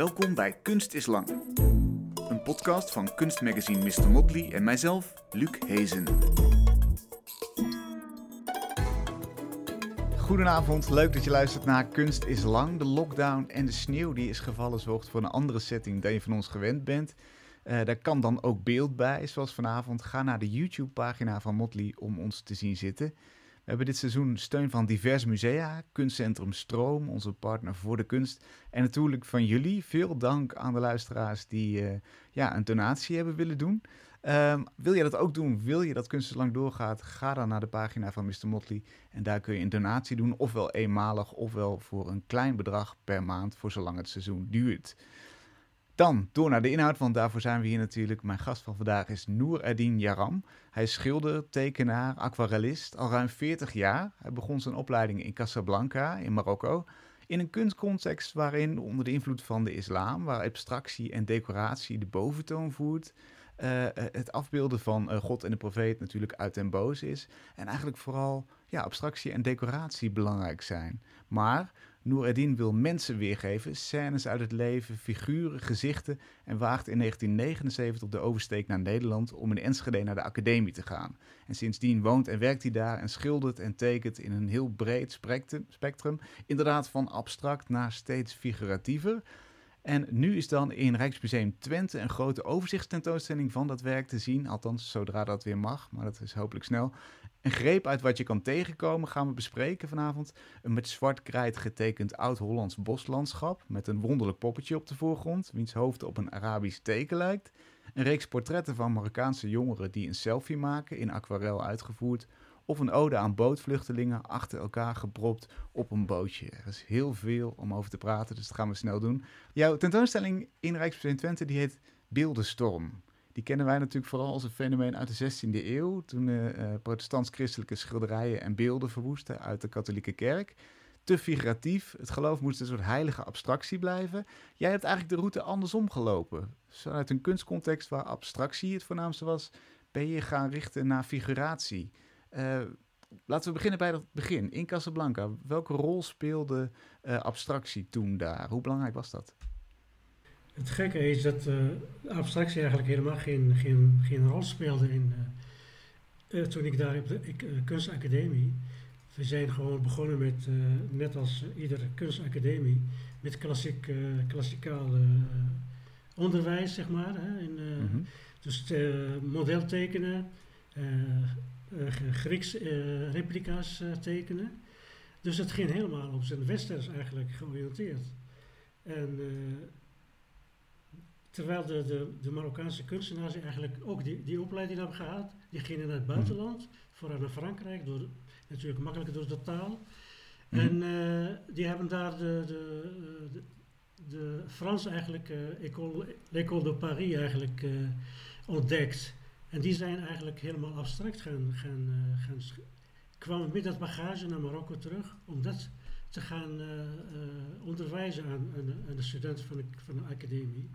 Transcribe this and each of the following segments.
Welkom bij Kunst is Lang. Een podcast van kunstmagazine Mr. Motley en mijzelf, Luc Hezen. Goedenavond, leuk dat je luistert naar Kunst is Lang. De lockdown en de sneeuw die is gevallen zorgt voor een andere setting dan je van ons gewend bent. Uh, daar kan dan ook beeld bij, zoals vanavond. Ga naar de YouTube-pagina van Motley om ons te zien zitten. Hebben dit seizoen steun van diverse musea, kunstcentrum Stroom, onze partner voor de kunst. En natuurlijk van jullie. Veel dank aan de luisteraars die uh, ja, een donatie hebben willen doen. Um, wil je dat ook doen? Wil je dat Kunst lang doorgaat? Ga dan naar de pagina van Mr. Motley. En daar kun je een donatie doen, ofwel eenmalig, ofwel voor een klein bedrag per maand, voor zolang het seizoen duurt. Dan door naar de inhoud, want daarvoor zijn we hier natuurlijk. Mijn gast van vandaag is Noor Edin Yaram. Hij is schilder, tekenaar, aquarellist, al ruim 40 jaar. Hij begon zijn opleiding in Casablanca in Marokko. In een kunstcontext waarin onder de invloed van de islam, waar abstractie en decoratie de boventoon voert, uh, het afbeelden van uh, God en de profeet natuurlijk uit en boos is. En eigenlijk vooral ja, abstractie en decoratie belangrijk zijn. Maar Noureddin wil mensen weergeven, scènes uit het leven, figuren, gezichten en waagt in 1979 de oversteek naar Nederland om in Enschede naar de academie te gaan. En sindsdien woont en werkt hij daar en schildert en tekent in een heel breed spectrum, inderdaad van abstract naar steeds figuratiever. En nu is dan in Rijksmuseum Twente een grote overzichtstentoonstelling van dat werk te zien. Althans, zodra dat weer mag, maar dat is hopelijk snel. Een greep uit wat je kan tegenkomen gaan we bespreken vanavond. Een met zwart krijt getekend oud-Hollands boslandschap met een wonderlijk poppetje op de voorgrond, wiens hoofd op een Arabisch teken lijkt. Een reeks portretten van Marokkaanse jongeren die een selfie maken, in aquarel uitgevoerd. Of een ode aan bootvluchtelingen achter elkaar gepropt op een bootje. Er is heel veel om over te praten, dus dat gaan we snel doen. Jouw tentoonstelling in Rijksmuseum Twente die heet Beeldenstorm. Die kennen wij natuurlijk vooral als een fenomeen uit de 16e eeuw, toen uh, protestants-christelijke schilderijen en beelden verwoesten uit de katholieke kerk. Te figuratief, het geloof moest een soort heilige abstractie blijven. Jij hebt eigenlijk de route andersom gelopen. Vanuit een kunstcontext waar abstractie het voornaamste was, ben je gaan richten naar figuratie. Uh, laten we beginnen bij het begin. In Casablanca, welke rol speelde uh, abstractie toen daar? Hoe belangrijk was dat? Het gekke is dat uh, abstractie eigenlijk helemaal geen, geen, geen rol speelde in, toen ik daar op de ik, kunstacademie. We zijn gewoon begonnen met, net als iedere kunstacademie, met klassiek, klassikaal onderwijs, zeg maar. Hè, in, mm -hmm. Dus model tekenen, Grieks replica's tekenen. Dus het ging helemaal op zijn westers eigenlijk georiënteerd. En Terwijl de, de, de Marokkaanse kunstenaars eigenlijk ook die, die opleiding hebben gehad. Die gingen naar het mhm. buitenland, vooral naar Frankrijk, door, natuurlijk makkelijker door de taal. Mhm. En uh, die hebben daar de, de, de, de Frans eigenlijk, uh, École, l'École de Paris eigenlijk uh, ontdekt. En die zijn eigenlijk helemaal abstract gaan, gaan, gaan kwamen met dat bagage naar Marokko terug om dat te gaan onderwijzen aan, aan, aan, de studenten van de, van de academie.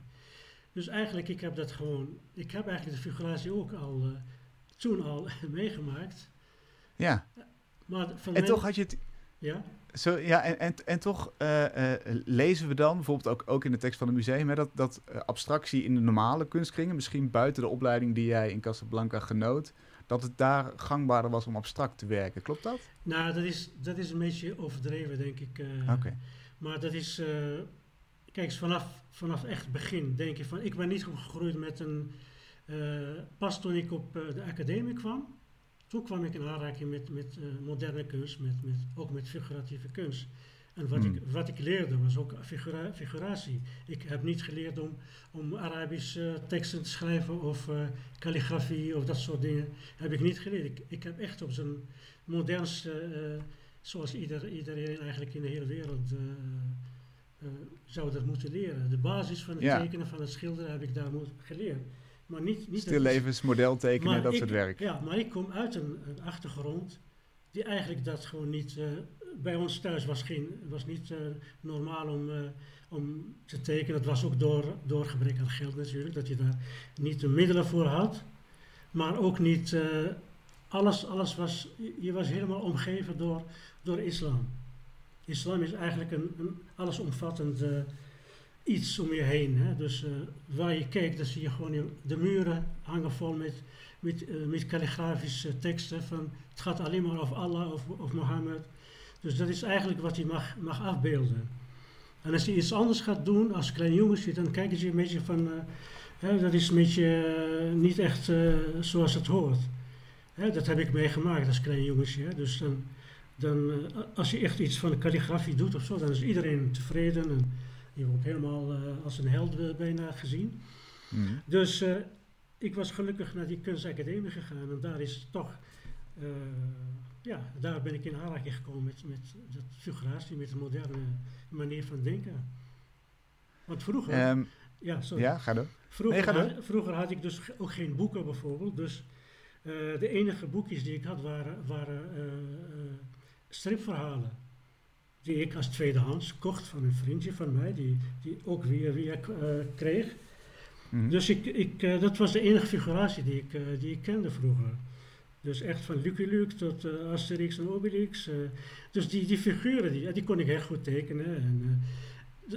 Dus eigenlijk, ik heb dat gewoon, ik heb eigenlijk de figuratie ook al uh, toen al meegemaakt. Ja. Maar van en toch had je het. Ja. Zo, ja, en, en, en toch uh, uh, lezen we dan, bijvoorbeeld ook, ook in de tekst van het museum, hè, dat, dat abstractie in de normale kunstkringen, misschien buiten de opleiding die jij in Casablanca genoot, dat het daar gangbaarder was om abstract te werken. Klopt dat? Nou, dat is, dat is een beetje overdreven, denk ik. Oké. Maar dat is Kijk, vanaf, vanaf echt begin denk je van, ik ben niet opgegroeid met een, pas toen ik op de academie kwam, toen kwam ik in aanraking met, met uh, moderne kunst, met, met, ook met figuratieve kunst. En wat, hmm. ik, wat ik leerde was ook figura figuratie. Ik heb niet geleerd om, om Arabische teksten te schrijven of calligrafie of dat soort dingen. Heb ik niet geleerd. Ik, ik heb echt op zijn modernste, zoals ieder, iedereen eigenlijk in de hele wereld uh, zou dat moeten leren. De basis van het tekenen, van het schilderen heb ik daar geleerd. Maar niet, niet Stillevensmodel tekenen, dat soort werk. Ja, maar ik kom uit een, een achtergrond die eigenlijk dat gewoon niet... Uh, bij ons thuis was, geen, was niet uh, normaal om, om te tekenen. Dat was ook door, door gebrek aan geld natuurlijk, dat je daar niet de middelen voor had. Maar ook niet... alles, alles was... Je was helemaal omgeven door, door islam. Islam is eigenlijk een, een allesomvattend iets om je heen. Hè? Dus uh, waar je kijkt, dan zie je gewoon de muren hangen vol met, met, kalligrafische teksten van het gaat alleen maar over Allah of, of Mohammed. Dus dat is eigenlijk wat je mag, mag afbeelden. En als je iets anders gaat doen als klein jongetje, dan kijken ze een beetje van, uh, hè, dat is een beetje niet echt zoals het hoort. Hè, dat heb ik meegemaakt als klein jongetje. Hè? Dus dan, dan als je echt iets van de kalligrafie doet of zo, dan is iedereen tevreden. En, je wordt helemaal uh, als een held bijna gezien. Mm. Dus uh, ik was gelukkig naar die kunstacademie gegaan en daar is toch, ja, daar ben ik in aanraking gekomen met, met dat figuratie, met de moderne manier van denken. Want vroeger, um, ja, sorry. Ja, ga door. Vroeger, nee, ga door. Had, vroeger had ik dus ook geen boeken bijvoorbeeld, dus de enige boekjes die ik had waren, waren stripverhalen die ik als tweedehands kocht van een vriendje van mij, die, die ook weer weer uh, kreeg. Mm. Dus ik, ik, uh, dat was de enige figuratie die ik, uh, die ik kende vroeger. Dus echt van Lucky Luke tot Asterix en Obelix. dus die, die figuren, die, die kon ik heel goed tekenen. En,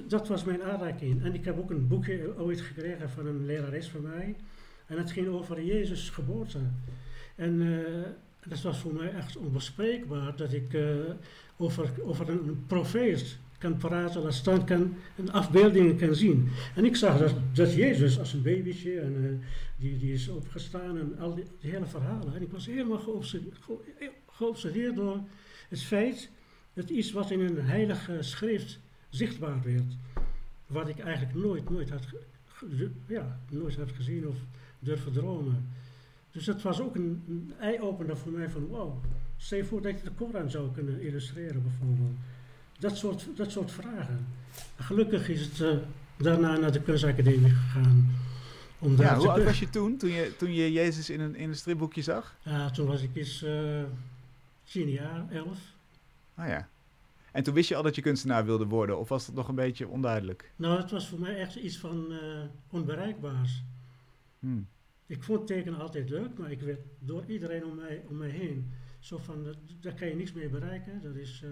dat was mijn aanraking. En ik heb ook een boekje ooit gekregen van een lerares van mij. En het ging over Jezus' geboorte. En dat was voor mij echt onbespreekbaar dat ik over, over een profeet kan praten, dat stand kan, en afbeeldingen kan zien. En ik zag dat, dat Jezus als een babytje, en, uh, die, die is opgestaan en al die, hele verhalen. En ik was helemaal geobsedeerd, door het feit dat iets wat in een heilige schrift zichtbaar werd, wat ik eigenlijk nooit, nooit had, ja, nooit had gezien of durven dromen. Dus dat was ook een, een eye-opener voor mij van wow, Stel je voor dat je de Koran zou kunnen illustreren bijvoorbeeld. Dat soort, dat soort vragen. Gelukkig is het uh, daarna naar de kunstacademie gegaan. Om ja, hoe oud was je toen, toen je, toen je Jezus in een, in een stripboekje zag? Ja, toen was ik eens uh, tien jaar, elf. Ah ja. En toen wist je al dat je kunstenaar wilde worden, of was dat nog een beetje onduidelijk? Nou, het was voor mij echt iets van uh, onbereikbaars. Hmm. Ik vond tekenen altijd leuk, maar ik werd door iedereen om mij, om mij heen zo van, daar kan je niks meer bereiken, dat is, uh,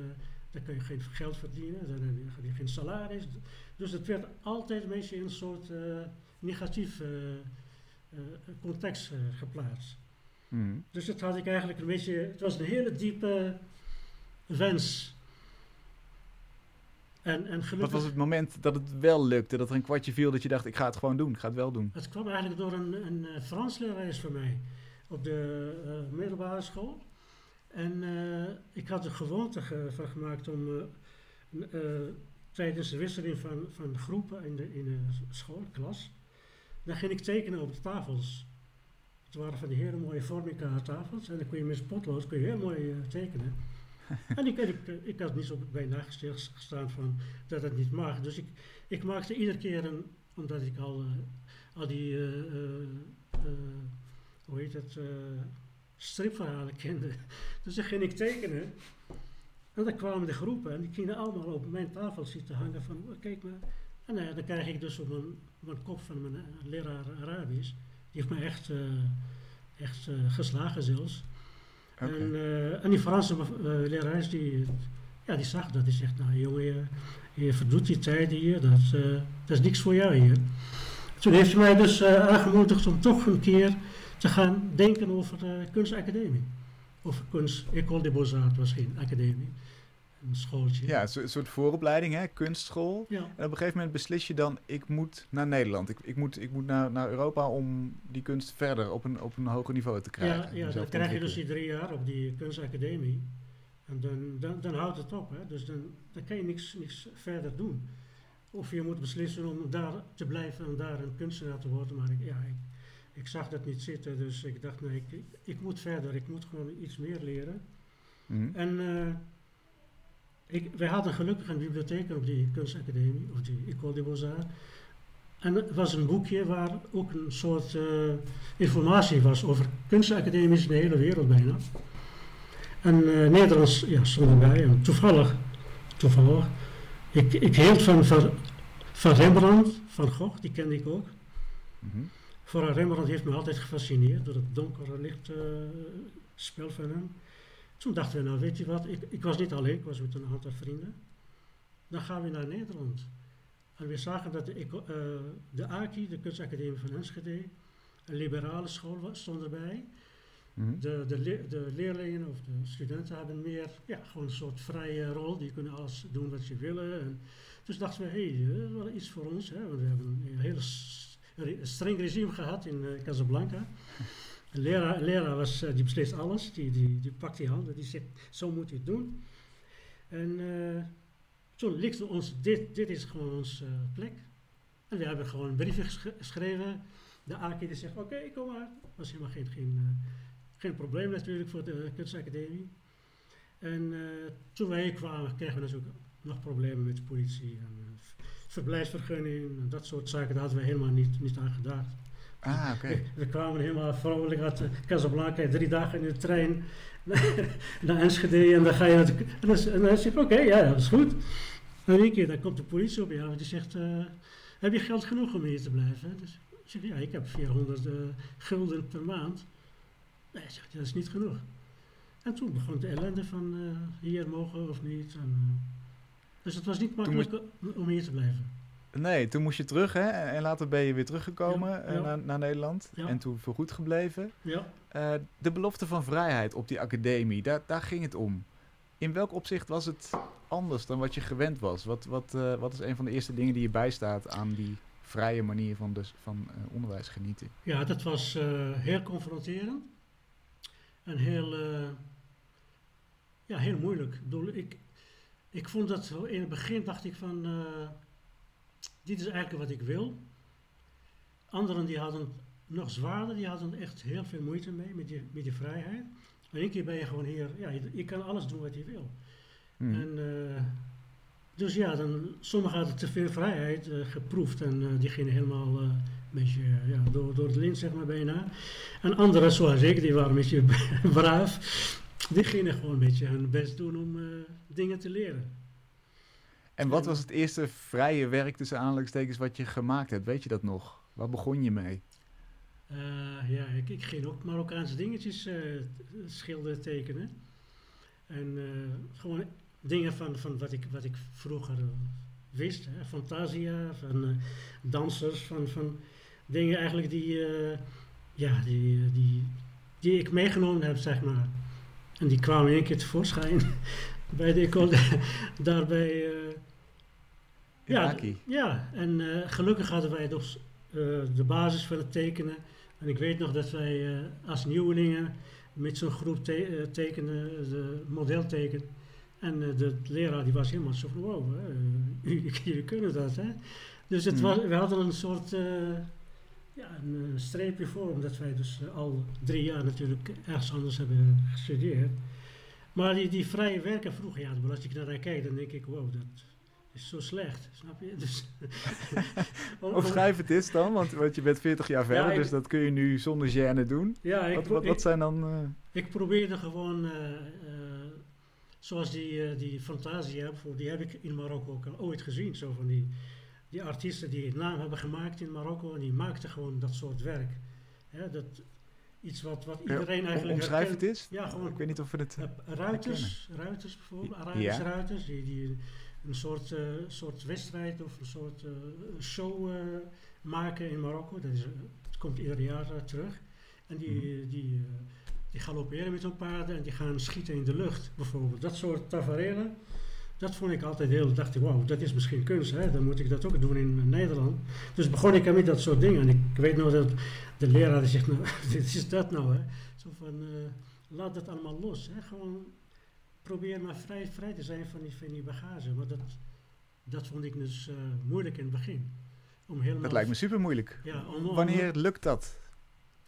daar kun je geen geld verdienen, dan heb je geen salaris. Dus het werd altijd een beetje in een soort uh, negatief uh, context geplaatst. Mm. Dus dat had ik eigenlijk een beetje, het was een hele diepe wens. En, en gelukkig, Wat was het moment dat het wel lukte, dat er een kwartje viel dat je dacht, ik ga het gewoon doen, ik ga het wel doen? Het kwam eigenlijk door een, een Frans lerares voor mij op de middelbare school. En uh, ik had er gewoonte van gemaakt om uh, uh, tijdens de wisseling van, van groepen in de, in de schoolklas, dan ging ik tekenen op de tafels. Het waren van die hele mooie Formica tafels en dan kon je met potlood kun je heel mooi tekenen. en ik, ik, ik, had niet zo bij gestaan van dat het niet mag. Dus ik, ik maakte iedere keer een, omdat ik al, al die, hoe heet het, stripverhalen kende. Dus dan ging ik tekenen. En dan kwamen de groepen en die gingen allemaal op mijn tafel zitten hangen van, oh, kijk maar. En uh, dan krijg ik dus op mijn, mijn kop van mijn uh, leraar Arabisch. Die heeft me echt, uh, echt geslagen zelfs. Okay. En, en, die Franse lerares die, ja, die zag dat. Die zegt, nou jongen, je, je verdoet die tijd hier, dat, dat is niks voor jou hier. Toen heeft hij mij dus aangemoedigd om toch een keer te gaan denken over de kunstacademie. Of kunst, École des Beaux-Arts was geen academie, een schooltje. Ja, een soort vooropleiding, hè? kunstschool. Ja. En op een gegeven moment beslis je dan, ik moet naar Nederland. Ik, ik moet, ik moet naar, naar Europa om die kunst verder op een, op een hoger niveau te krijgen. Ja, ja dat krijg je dus die drie jaar op die kunstacademie. En dan, dan, dan houdt het op, hè? dus dan, dan kan je niks, niks verder doen. Of je moet beslissen om daar te blijven en daar een kunstenaar te worden. Maar ik, ja, ik, ik zag dat niet zitten, dus ik dacht, nee, ik, ik moet verder, ik moet gewoon iets meer leren. Mhm. En uh, ik, wij hadden gelukkig een bibliotheek op die kunstacademie, of die École des Beaux-Arts. En het was een boekje waar ook een soort uh, informatie was over kunstacademies in de hele wereld bijna. En uh, Nederlands ja, stond erbij. En toevallig, toevallig, ik, ik hield van, van, van Rembrandt, van Gogh, die kende ik ook. Mm Vooral Rembrandt heeft me altijd gefascineerd door het donkere lichtspel uh, van hem. Toen dachten we, nou weet je wat, ik, ik was niet alleen, ik was met een aantal vrienden. Dan gaan we naar Nederland. En we zagen dat de, eh, de AKI, de Kunstacademie van Enschede, een liberale school was, stond erbij. Mhm. De, de, le- de leerlingen of de studenten hebben meer, ja, gewoon een soort vrije rol. Die kunnen alles doen wat ze willen. En dus dachten we, hé, hey, dat is wel iets voor ons. Hè? Want we hebben een heel re- streng regime gehad in eh, Casablanca. Een leraar, een leraar was, eh, die beslist alles. Die, die, die pakt die handen, die zegt, zo moet je het doen. En eh, toen likte ons, dit, dit is gewoon onze plek. En we hebben gewoon een gesch- geschreven. De AK die zegt, oké, kom maar. was helemaal geen, geen, geen probleem natuurlijk voor de kunstacademie. En toen wij kwamen, kregen we natuurlijk nog problemen met de politie. En, verblijfsvergunning dat soort zaken, daar hadden we helemaal niet, niet aan gedacht. Ah, oké. We, we kwamen helemaal vrolijk uit eh, Casablanca, drie dagen in de trein naar Enschede en dan ga je naar de, en dan, en dan zeg je, oké, ja, dat is goed. En in één keer, dan komt de politie op jou en die zegt, eh, heb je geld genoeg om hier te blijven? Dus ik zeg, ja, ik heb 400 eh, gulden per maand. Nee, hij zegt, dat is niet genoeg. En toen begon de ellende van hier mogen of niet. En, dus het was niet makkelijk om hier te blijven. Nee, toen moest je terug hè? en later ben je weer teruggekomen Ja, eh, ja. Naar, naar Nederland. Ja. En toen voorgoed gebleven. Ja. Eh, de belofte van vrijheid op die academie, daar, daar ging het om. In welk opzicht was het anders dan wat je gewend was? Wat, wat, eh, wat is een van de eerste dingen die je bijstaat aan die vrije manier van, dus, van onderwijs genieten? Ja, dat was heel confronterend. En heel, ja, heel moeilijk. Ik, bedoel, ik, ik vond dat in het begin dacht ik van, eh, dit is eigenlijk wat ik wil. Anderen die hadden nog zwaarder, die hadden echt heel veel moeite mee met die, met die vrijheid. Maar één keer ben je gewoon hier, ja, je, je kan alles doen wat je wil. Hmm. En, eh, dus ja, dan, sommigen hadden te veel vrijheid eh, geproefd en die gingen helemaal een beetje ja, door, door het lint, zeg maar, bijna. En anderen, zoals ik, die waren een beetje braaf. Die gingen gewoon een beetje hun best doen om eh, dingen te leren. En wat was het eerste vrije werk tussen aanhalingstekens wat je gemaakt hebt? Weet je dat nog? Waar begon je mee? Eh, ja, ik, ik ging ook Marokkaanse dingetjes eh, schilderen, tekenen. En gewoon dingen van, van wat, ik, wat ik vroeger wist. Hè. Fantasia, van dansers, van, van dingen eigenlijk die, ja, die, die, die ik meegenomen heb, zeg maar. En die kwamen één keer tevoorschijn bij de ecole, daarbij... eh, ja, ja, en eh, gelukkig hadden wij dus eh, de basis van het tekenen. En ik weet nog dat wij als nieuwelingen met zo'n groep te tekenen, de model teken. En de leraar die was helemaal zo van, wow, jullie, kunnen dat, hè. Dus het Hmm. was, we hadden een soort, ja, een eh, streepje voor, omdat wij dus eh, al drie jaar natuurlijk ergens anders hebben gestudeerd. Maar die, die vrije werken vroeger, ja, als ik naar haar kijk, dan denk ik, wow, dat is zo slecht, snap je? Dus, om- Omschrijf het eens dan, want, want je bent 40 jaar verder, ik- dus dat kun je nu zonder gêne doen. ja, ik, Wat, wat, zijn dan... eh, ik probeerde gewoon, zoals die, die Fantasia, voor, die heb ik in Marokko ook al ooit gezien. Zo van die, die artiesten die het naam hebben gemaakt in Marokko, en die maakten gewoon dat soort werk. Hè, dat, iets wat, wat iedereen eigenlijk omschrijf het eens. Ja, gewoon Ik weet niet of we het... Eh, ruiters, ruiters bijvoorbeeld, Arabische Ja. ruiters, die, die een soort, eh, soort wedstrijd of een soort eh, show eh, maken in Marokko. Dat is, eh, het komt ieder jaar eh, terug. En die, Mhm. die, eh, die galopperen met hun paarden en die gaan schieten in de lucht bijvoorbeeld. Dat soort tafereelen, dat vond ik altijd heel, dacht ik, wauw, dat is misschien kunst, hè? dan moet ik dat ook doen in Nederland. Dus begon ik met dat soort dingen. En ik weet nog dat de leraar die zegt, nou, dit is dat nou, hè. Zo van, eh, laat dat allemaal los, hè. Gewoon probeer maar vrij, vrij te zijn van die, van die bagage. Maar dat, dat vond ik dus eh, moeilijk in het begin. Om helemaal, Dat lijkt me super moeilijk. Ja, om, om- Wanneer lukt dat?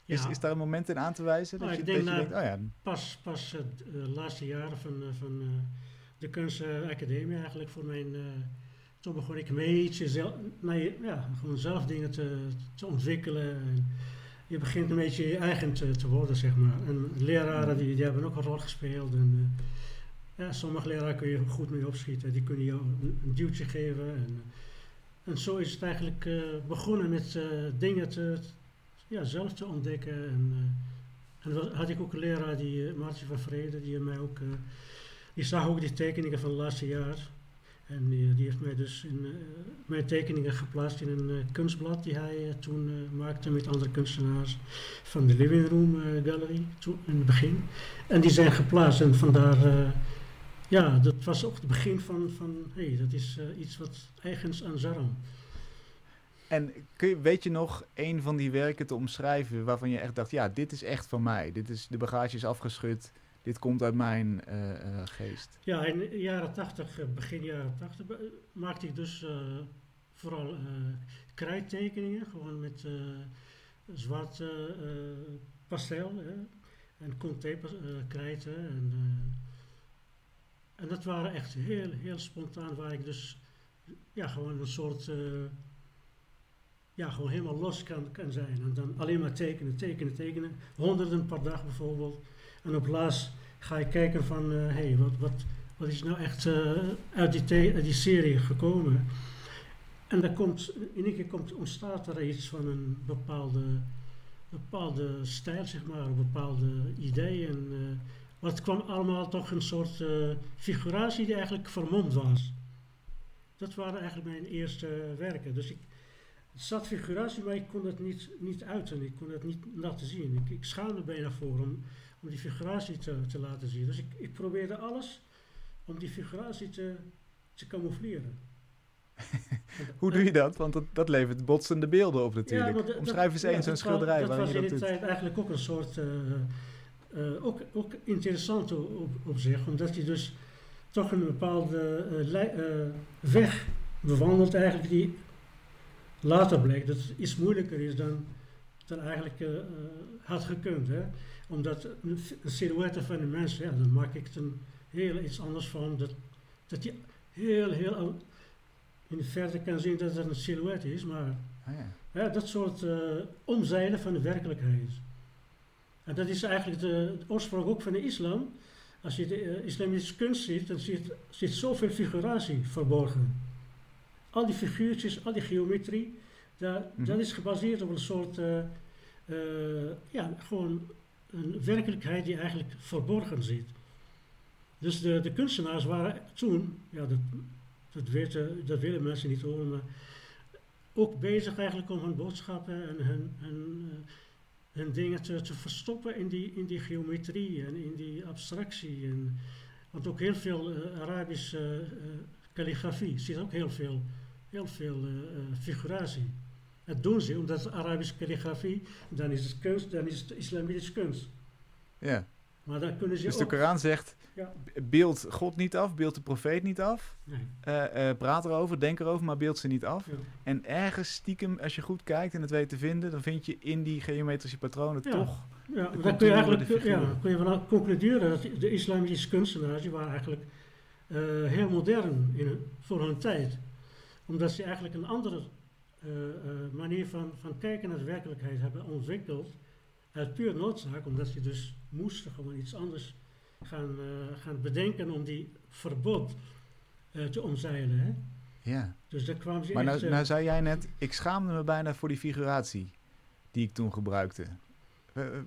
Is, ja, is daar een moment in aan te wijzen? Dat Nou, je, ik denk dat je na- denkt, oh ja, pas, pas d- eh, laatste jaren van, van de kunstacademie eigenlijk voor mijn... eh, toen begon ik een beetje zelf, ja, gewoon zelf dingen te, ontwikkelen. En je begint een beetje je eigen te, worden, zeg maar. En leraren die, die hebben ook een rol gespeeld. En, eh, sommige leraren kun je goed mee opschieten. Die kunnen jou een, duwtje geven. En, en zo is het eigenlijk eh, begonnen met dingen te, ja, zelf te ontdekken. En, eh, en had ik ook een leraar, die, uh, Maartje van Vrede, die mij ook, die zag ook die tekeningen van het laatste jaar. En die, heeft mij dus in, uh, mijn tekeningen geplaatst in een uh, kunstblad die hij uh, toen maakte met andere kunstenaars van de Living Room Gallery toen, in het begin. En die zijn geplaatst en vandaar, ja, dat was ook het begin van, van hé, dat is iets wat eigens aan Zaram. En kun je, weet je nog een van die werken te omschrijven waarvan je echt dacht, ja, dit is echt van mij. Dit is, de bagage is afgeschud, dit komt uit mijn uh, uh, geest. Ja, in de jaren 80, begin jaren 80, maakte ik dus vooral krijttekeningen, gewoon met zwart pastel hè, en conté krijten. En, en dat waren echt heel, heel spontaan, waar ik dus ja, gewoon een soort ja, gewoon helemaal los kan, kan zijn. En dan alleen maar tekenen, tekenen, tekenen. Honderden per dag bijvoorbeeld. En op laatst ga je kijken van, hé, uh, hey, wat, wat, wat is nou echt uh, uit, die die serie gekomen? En dan komt, in één keer komt, ontstaat er iets van een bepaalde, bepaalde stijl, zeg maar, een bepaalde idee. En, uh, maar het kwam allemaal toch een soort figuratie die eigenlijk vermomd was. Dat waren eigenlijk mijn eerste werken. Dus ik, zat figuratie, maar ik kon het niet, niet uiten. Ik kon het niet laten zien. Ik, ik schaamde bijna voor om, om die figuratie te, te laten zien. Dus ik, ik probeerde alles om die figuratie te, te camoufleren. Hoe doe je dat? Want dat, dat levert botsende beelden op natuurlijk. Ja, Omschrijf eens eens zo'n schilderij waarin je dat Dat was in die tijd eigenlijk ook een soort... Uh, uh, ook, ook interessant op, op zich, omdat je dus toch een bepaalde uh, weg bewandelt eigenlijk die later bleek dat het iets moeilijker is dan, dan eigenlijk uh, had gekund. Hè? Omdat een silhouette van een mens, ja, dan maak ik het een heel iets anders van. Dat, dat je heel, heel in de verte kan zien dat het een silhouet is, maar ah, ja. Ja, dat soort uh, omzeilen van de werkelijkheid. En dat is eigenlijk de, de oorsprong ook van de islam. Als je de uh, islamitische kunst ziet, dan zit, zit zoveel figuratie verborgen al die figuurtjes, al die geometrie, daar, mm dat is gebaseerd op een soort, uh, uh, ja, gewoon een werkelijkheid die eigenlijk verborgen zit. Dus de, de kunstenaars waren toen, ja, dat, dat, weten, dat willen mensen niet horen, maar ook bezig eigenlijk om hun boodschappen en hun, hun, uh, hun dingen te, te, verstoppen in die, in die geometrie en in die abstractie. En, want ook heel veel Arabische kalligrafie zit ook heel veel heel veel uh, figuratie. Dat doen ze omdat het Arabische kalligrafie, dan is het kunst, dan is het islamitische kunst. Ja. Maar dan kunnen ze dus ook, de Koran zegt, ja. beeld God niet af, beeld de profeet niet af. Nee. Uh, uh, praat erover, denk erover, maar beeld ze niet af. Ja. En ergens stiekem, als je goed kijkt en het weet te vinden, dan vind je in die geometrische patronen ja. toch... Ja, dan kun je eigenlijk ja, kun je vanuit concluderen dat de islamitische kunstenaars, die waren eigenlijk uh, heel modern in, voor hun tijd omdat ze eigenlijk een andere manier van, van kijken naar de werkelijkheid hebben ontwikkeld. Uit puur noodzaak, omdat ze dus moesten gewoon iets anders gaan, uh, gaan bedenken om die verbod te omzeilen. Hè? Ja. Dus daar kwamen ze maar echt, nou, nou zei jij net, ik schaamde me bijna voor die figuratie die ik toen gebruikte.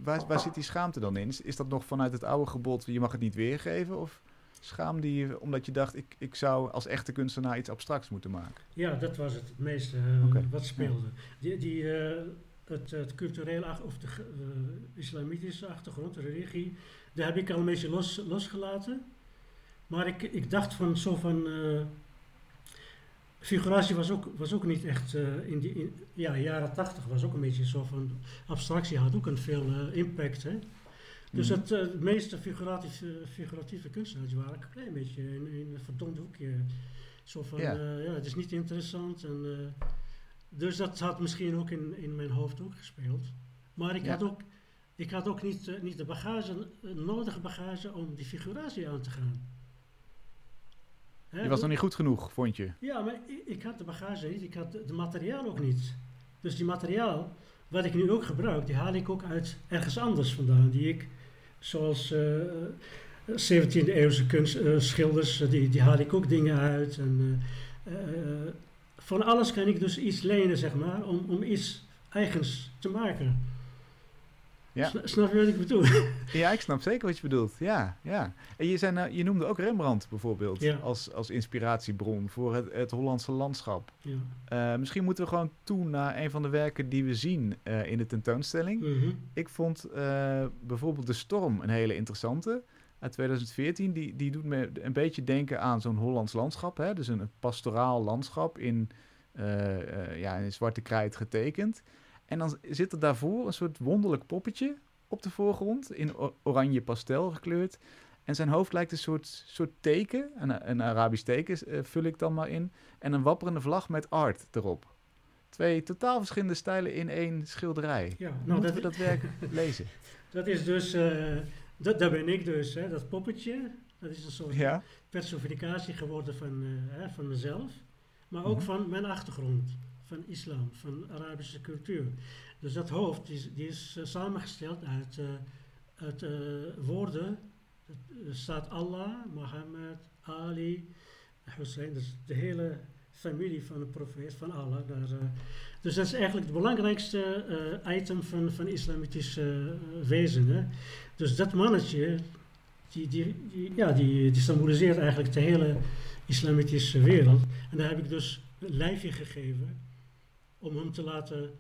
Waar, waar zit die schaamte dan in? Is, is dat nog vanuit het oude gebod, je mag het niet weergeven? Of? Schaamde je omdat je dacht, ik, ik zou als echte kunstenaar iets abstracts moeten maken? Ja, dat was het, het meeste uh, okay. wat speelde. Die, die, uh, het, het culturele of de uh, islamitische achtergrond, de religie, daar heb ik al een beetje los, losgelaten. Maar ik, ik dacht van zo van. figuratie was ook, was ook niet echt in die in, ja, jaren tachtig was ook een beetje zo van abstractie had ook een veel impact. Hè? Dus mm. het meeste figuratieve, figuratieve kunstenaars waren een klein beetje in, in een verdomd hoekje. Zo van, ja. Uh, ja, het is niet interessant. En, uh, dus dat had misschien ook in, in mijn hoofd ook gespeeld. Maar ik ja. had ook, ik had ook niet, niet de bagage, nodige bagage om die figuratie aan te gaan. Hè, je was nog niet goed genoeg, vond je? Ja, maar ik, ik had de bagage niet, ik had de materiaal ook niet. Dus die materiaal, wat ik nu ook gebruik, die haal ik ook uit ergens anders vandaan. Die ik zoals uh, 17e eeuwse kunst, uh, schilders, die, die haal ik ook dingen uit. En, van alles kan ik dus iets lenen, zeg maar, om, om iets eigens te maken. Ja. Sna- Snap je wat ik bedoel? Ja, ik snap zeker wat je bedoelt. Ja, ja. En je, zei, nou, je noemde ook Rembrandt bijvoorbeeld Ja. als, als inspiratiebron voor het, het Hollandse landschap. ja. Eh, misschien moeten we gewoon toe naar een van de werken die we zien eh, in de tentoonstelling. Mhm. Ik vond eh, bijvoorbeeld De Storm een hele interessante. Uit 2014. Die, die doet me een beetje denken aan zo'n Hollands landschap. Hè? Dus een pastoraal landschap in, ja, in zwarte krijt getekend. En dan zit er daarvoor een soort wonderlijk poppetje op de voorgrond. In oranje pastel gekleurd. En zijn hoofd lijkt een soort, soort teken. Een, een Arabisch teken eh, vul ik dan maar in. En een wapperende vlag met art erop. Twee totaal verschillende stijlen in één schilderij. Ja, Nou, Moeten dat, we dat werk lezen? dat is dus, eh, dat, daar ben ik dus, hè, dat poppetje. Dat is een soort Ja? personificatie geworden van, eh, hè, van mezelf, maar ook Mhm. van mijn achtergrond, van islam, van Arabische cultuur. Dus dat hoofd die is, die is eh, samengesteld uit, eh, uit eh, woorden. Staat Allah, Mohammed, Ali, Hussein, dus de hele familie van de profeet, van Allah. Daar, dus dat is eigenlijk het belangrijkste item van, van islamitisch eh, wezen. Hè. Dus dat mannetje, die, die, die, ja, die, die symboliseert eigenlijk de hele islamitische wereld. En daar heb ik dus een lijfje gegeven om hem te laten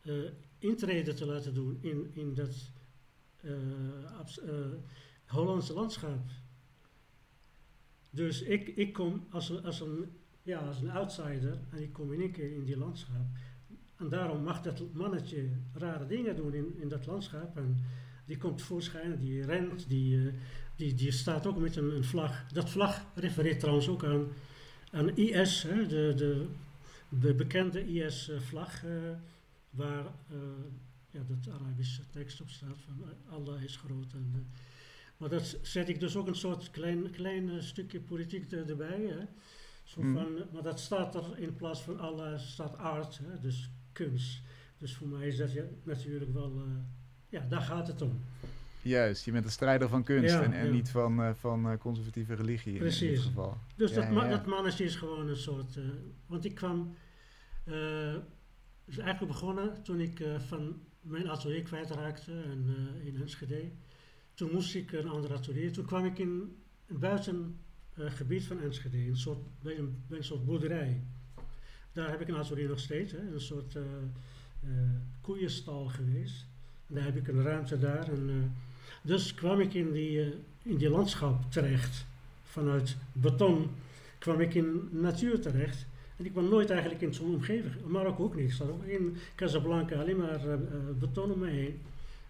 eh, intreden te laten doen in, in dat eh, eh, Hollandse landschap. Dus ik, ik kom als een, als, een, ja, als een outsider en ik kom in één keer in die landschap. En daarom mag dat mannetje rare dingen doen in, in dat landschap. En die komt voorschijn, die rent, die, die, die staat ook met een, een vlag. Dat vlag refereert trouwens ook aan, aan IS, hè, de, de, de bekende IS-vlag, waar eh, ja, dat Arabische tekst op staat van eh, Allah is groot. En, eh, maar dat zet ik dus ook een soort klein, klein eh, stukje politiek er- erbij. Hè. Zo Mhm. van, eh, maar dat staat er in plaats van Allah staat art, hè, dus kunst. Dus voor mij is dat ja, natuurlijk wel, eh, ja, daar gaat het om. Juist, je bent een strijder van kunst Ja, en, en ja. niet van, eh, van eh, conservatieve religie in- in, dit Precies. geval. Dus Ja, dat, ma- dat mannetje is gewoon een soort. eh, want ik kwam. eh is eigenlijk begonnen toen ik van mijn atelier kwijtraakte en, in Enschede. Toen moest ik een ander atelier. Toen kwam ik in een buitengebied van Enschede, een soort, bij, een, bij een soort boerderij. Daar heb ik een atelier nog steeds, hè, een soort koeienstal geweest. En daar heb ik een ruimte daar. En, dus kwam ik in die, eh, in die landschap terecht vanuit beton kwam ik in natuur terecht. En ik kwam nooit eigenlijk in zo'n omgeving. Marokko ook niet. Ik zat ook in Casablanca alleen maar eh, eh, beton om me heen.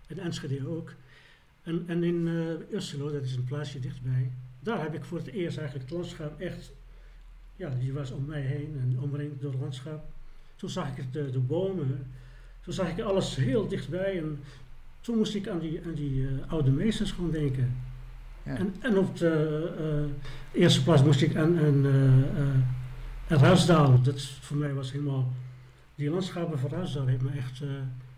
En Enschede ook. En, en in eh Usselo, dat is een plaatsje dichtbij, daar heb ik voor het eerst eigenlijk het landschap echt, ja, die was om mij heen en omringd door het landschap. Toen zag ik de, de bomen, toen zag ik alles heel dichtbij en toen moest ik aan die, aan die eh, oude meesters gewoon denken. Ja. En, en op de eh, eerste plaats moest ik aan, aan, eh, eh. Dat voor mij was helemaal. Die landschappen van Ruisdaal heeft me echt.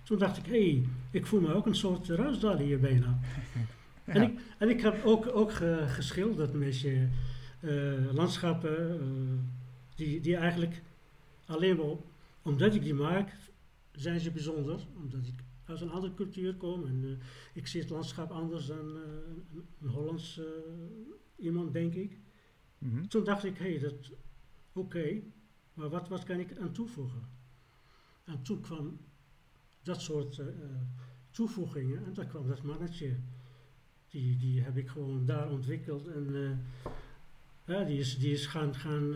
toen dacht ik, hé, hey, ik voel me ook een soort Ruisdaal hier bijna. Ja. En, ik, en ik heb ook, ook ge- geschilderd een beetje eh, landschappen die, die eigenlijk alleen maar omdat ik die maak, zijn ze bijzonder. Omdat ik uit een andere cultuur kom en eh, ik zie het landschap anders dan eh, een, Hollands eh, iemand, denk ik. Mhm. Toen dacht ik, hé, hey, dat oké, maar wat, wat kan ik aan toevoegen? En toen kwam dat soort toevoegingen en daar kwam dat mannetje. Die, die heb ik gewoon daar ontwikkeld en ja, die, is, die is gaan, gaan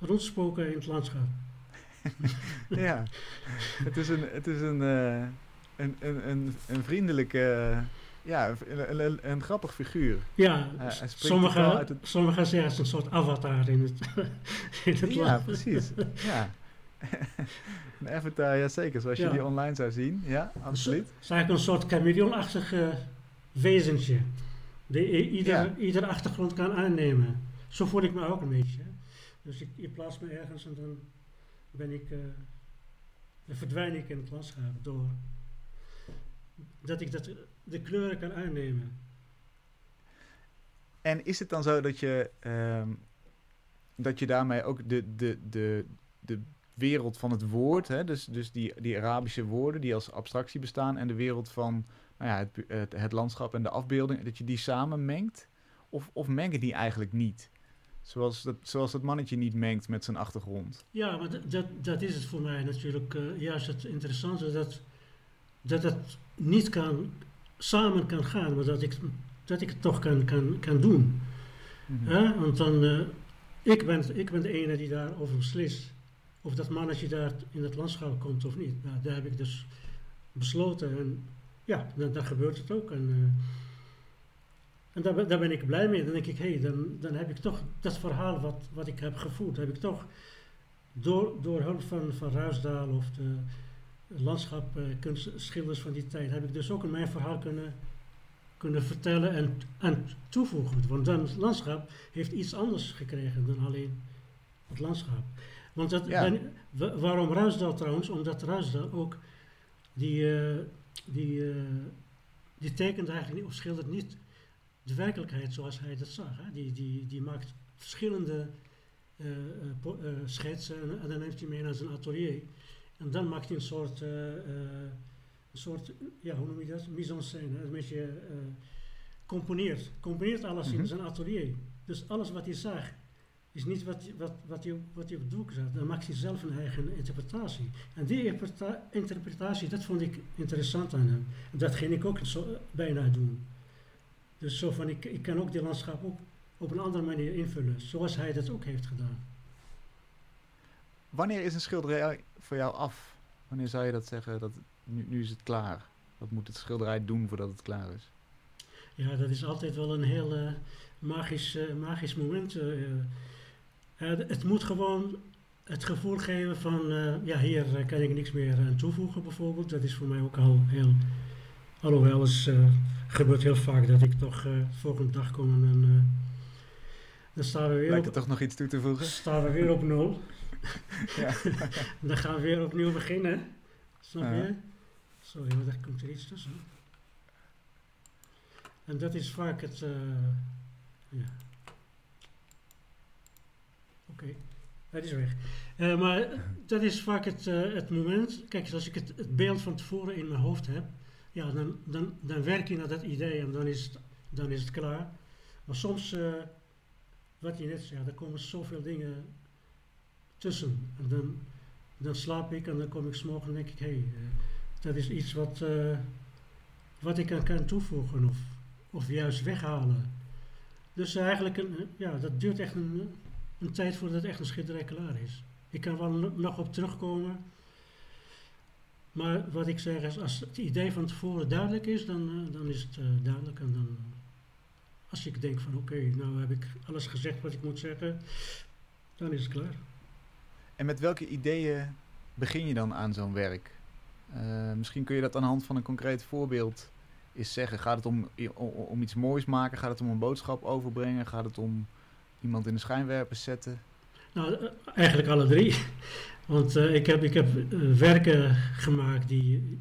rondspoken in het landschap. ja, het is een, het is een, eh, een, een, een, een vriendelijke, eh, ja, een, een, een grappig figuur. Ja, hij s- springt toch wel sommigen het- sommigen zeggen het een soort avatar in het, in het Ja, land. precies. Ja. een avatar, ja zeker, zoals je die online zou zien. Ja, Het absoluut. is eigenlijk een soort chameleonachtig eh, wezentje. Die ieder, Ja. ieder achtergrond kan aannemen. Zo voel ik me ook een beetje. Dus ik, ik plaats me ergens en dan ben ik, dan verdwijn ik in het landschap door dat ik dat, de kleuren kan aannemen. En is het dan zo dat je, ehm, dat je daarmee ook de, de, de, de wereld van het woord, hè, dus, dus die, die Arabische woorden die als abstractie bestaan, en de wereld van nou ja, het, het, het landschap en de afbeelding, dat je die samen mengt? Of, of mengen die eigenlijk niet? Zoals dat, zoals dat mannetje niet mengt met zijn achtergrond. Ja, maar dat, dat, dat is het voor mij natuurlijk uh, juist het interessante, dat, dat het niet kan, samen kan gaan, maar dat ik, dat ik het toch kan, kan, kan doen. Mm Want dan, uh, ik, ben, ik ben de ene die daarover beslist. Of dat mannetje daar in het landschap komt of niet. Nou, daar heb ik dus besloten. En ja, dan, dan gebeurt het ook. En, uh, en daar, daar, ben ik blij mee. Dan denk ik, hé, hey, dan, dan heb ik toch dat verhaal wat, wat ik heb gevoerd, heb ik toch door, door hulp van, van Ruisdaal of de landschapkunstschilders van die tijd, heb ik dus ook in mijn verhaal kunnen, kunnen vertellen en, en toevoegen. Want dan het landschap heeft iets anders gekregen dan alleen het landschap. Want dat, ben, waarom Ruisdaal trouwens? Omdat Ruisdaal ook die, uh, die, uh, die tekent eigenlijk niet, of schildert niet de werkelijkheid zoals hij dat zag. Hè. Die, die, die maakt verschillende uh, schetsen en, en, dan neemt hij mee naar zijn atelier. En dan maakt hij een soort, een soort ja, hoe noem je dat? Mise en scène. Een beetje componeert. Componeert alles mm -hmm. in mhm. zijn atelier. Dus alles wat hij zag is niet wat, wat, wat, hij, wat hij op het doek zat. Dan maakt hij zelf een eigen interpretatie. En die interpretatie, dat vond ik interessant aan hem. Dat ging ik ook zo bijna doen. Dus zo van, ik, ik kan ook die landschap ook op een andere manier invullen, zoals hij dat ook heeft gedaan. Wanneer is een schilderij voor jou af? Wanneer zou je dat zeggen, dat nu, nu is het klaar? Wat moet het schilderij doen voordat het klaar is? Ja, dat is altijd wel een heel uh, magisch, uh, magisch moment. Uh, het moet gewoon het gevoel geven van, ja, hier kan ik niks meer aan toevoegen bijvoorbeeld. Dat is voor mij ook al heel, alhoewel is gebeurt heel vaak dat ik toch uh, volgende dag kom en dan staan we weer Lijkt er toch nog iets toe te voegen? staan we weer op nul. ja. dan gaan we weer opnieuw beginnen. Snap je? -huh. Sorry, maar daar komt er iets tussen. En dat is vaak het... Uh, ja. Oké, okay. dat is weg. Uh, maar dat is vaak het, uh, het moment... Kijk, als ik het, het beeld van tevoren in mijn hoofd heb ja, dan, dan, dan werk je naar dat idee en dan is het, dan is het klaar. Maar soms, uh, wat je net zei, er komen zoveel dingen tussen. En dan, dan slaap ik en dan kom ik s'morgen en denk ik, hé, hey, uh, dat is iets wat, uh, wat ik aan kan toevoegen of, of juist weghalen. Dus eigenlijk, een, ja, dat duurt echt een, tijd voordat echt een schilderij klaar is. Ik kan wel nog op terugkomen maar wat ik zeg is, als het idee van tevoren duidelijk is, dan, uh, dan is het uh, duidelijk. En dan, als ik denk van oké, okay, nou heb ik alles gezegd wat ik moet zeggen, dan is het klaar. En met welke ideeën begin je dan aan zo'n werk? Uh, misschien kun je dat aan de hand van een concreet voorbeeld eens zeggen. Gaat het om, om, om iets moois maken? Gaat het om een boodschap overbrengen? Gaat het om iemand in de schijnwerpers zetten? Nou, eigenlijk alle drie. Want uh, ik heb, ik heb uh, werken gemaakt die.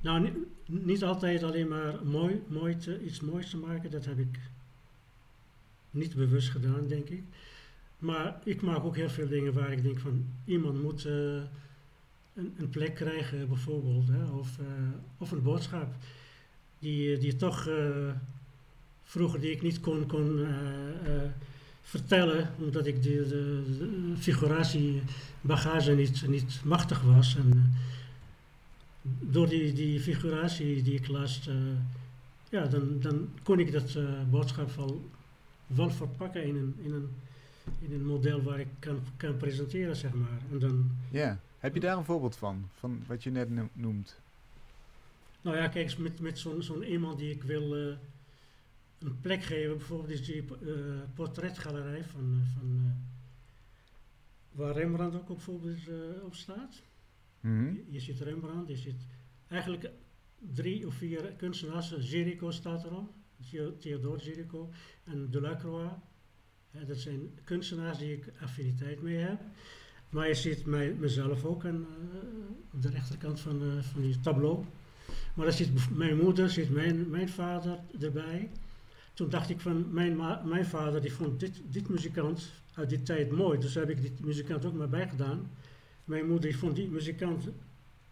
Nou, niet, altijd alleen maar mooi, mooi te, iets moois te maken, dat heb ik niet bewust gedaan, denk ik. Maar ik maak ook heel veel dingen waar ik denk van iemand moet uh, een, een, plek krijgen, bijvoorbeeld, hè, of, of een boodschap die, die toch vroeger die ik niet kon, kon vertellen, omdat ik de, de, de figuratiebagage niet, niet machtig was. En uh, door die, die figuratie die ik las, uh, ja, dan, dan kon ik dat uh, boodschap wel, wel verpakken in een, in, een, in een model waar ik kan, kan presenteren, zeg maar. En dan, ja, heb je daar een voorbeeld van, van wat je net noemt? Nou ja, kijk, met, met zo'n zo'n iemand die ik wil een plek geven. Bijvoorbeeld is die uh, portretgalerij van, uh, van uh, waar Rembrandt ook bijvoorbeeld op staat. Mm -hmm. je, ziet Rembrandt, je ziet eigenlijk drie of vier kunstenaars. Géricault staat erom, Theodore Géricault en Delacroix. dat zijn kunstenaars die ik affiniteit mee heb. Maar je ziet mij, mezelf ook aan de rechterkant van, van die tableau. Maar daar zit mijn moeder, zit mijn, mijn vader erbij toen dacht ik van, mijn, mijn vader die vond dit, dit muzikant uit die tijd mooi. Dus heb ik die muzikant ook maar bijgedaan. Mijn moeder die vond die muzikant,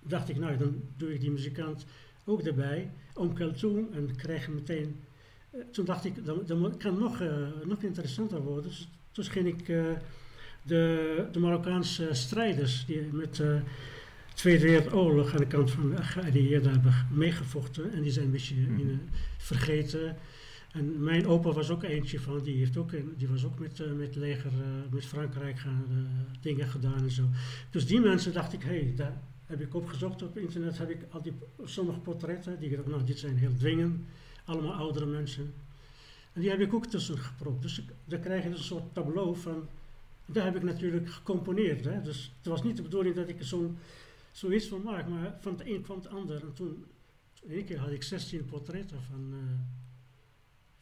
dacht ik, nou dan doe ik die muzikant ook erbij. Oom Kaltoen en je meteen, eh, toen dacht ik, dan, dan kan nog, eh, nog interessanter worden. Dus toen ging ik eh, de, de Marokkaanse strijders die met de Tweede Wereldoorlog aan de kant van de geallieerden hebben meegevochten. En die zijn een beetje Mhm. in, vergeten. En mijn opa was ook eentje van, die, heeft ook, die was ook met, eh, met leger, eh, met Frankrijk gaan, eh, dingen gedaan en zo. Dus die mensen dacht ik, hé, hey, daar heb ik opgezocht op internet, heb ik al die sommige portretten, die ik dacht, nou, dit zijn heel dwingend, allemaal oudere mensen. En die heb ik ook tussen gepropt. Dus ik, dan krijg je dus een soort tableau van, daar heb ik natuurlijk gecomponeerd. Hè? Dus het was niet de bedoeling dat ik er zo'n zoiets van maak, maar van het een kwam het ander. En toen, in één keer had ik 16 portretten van,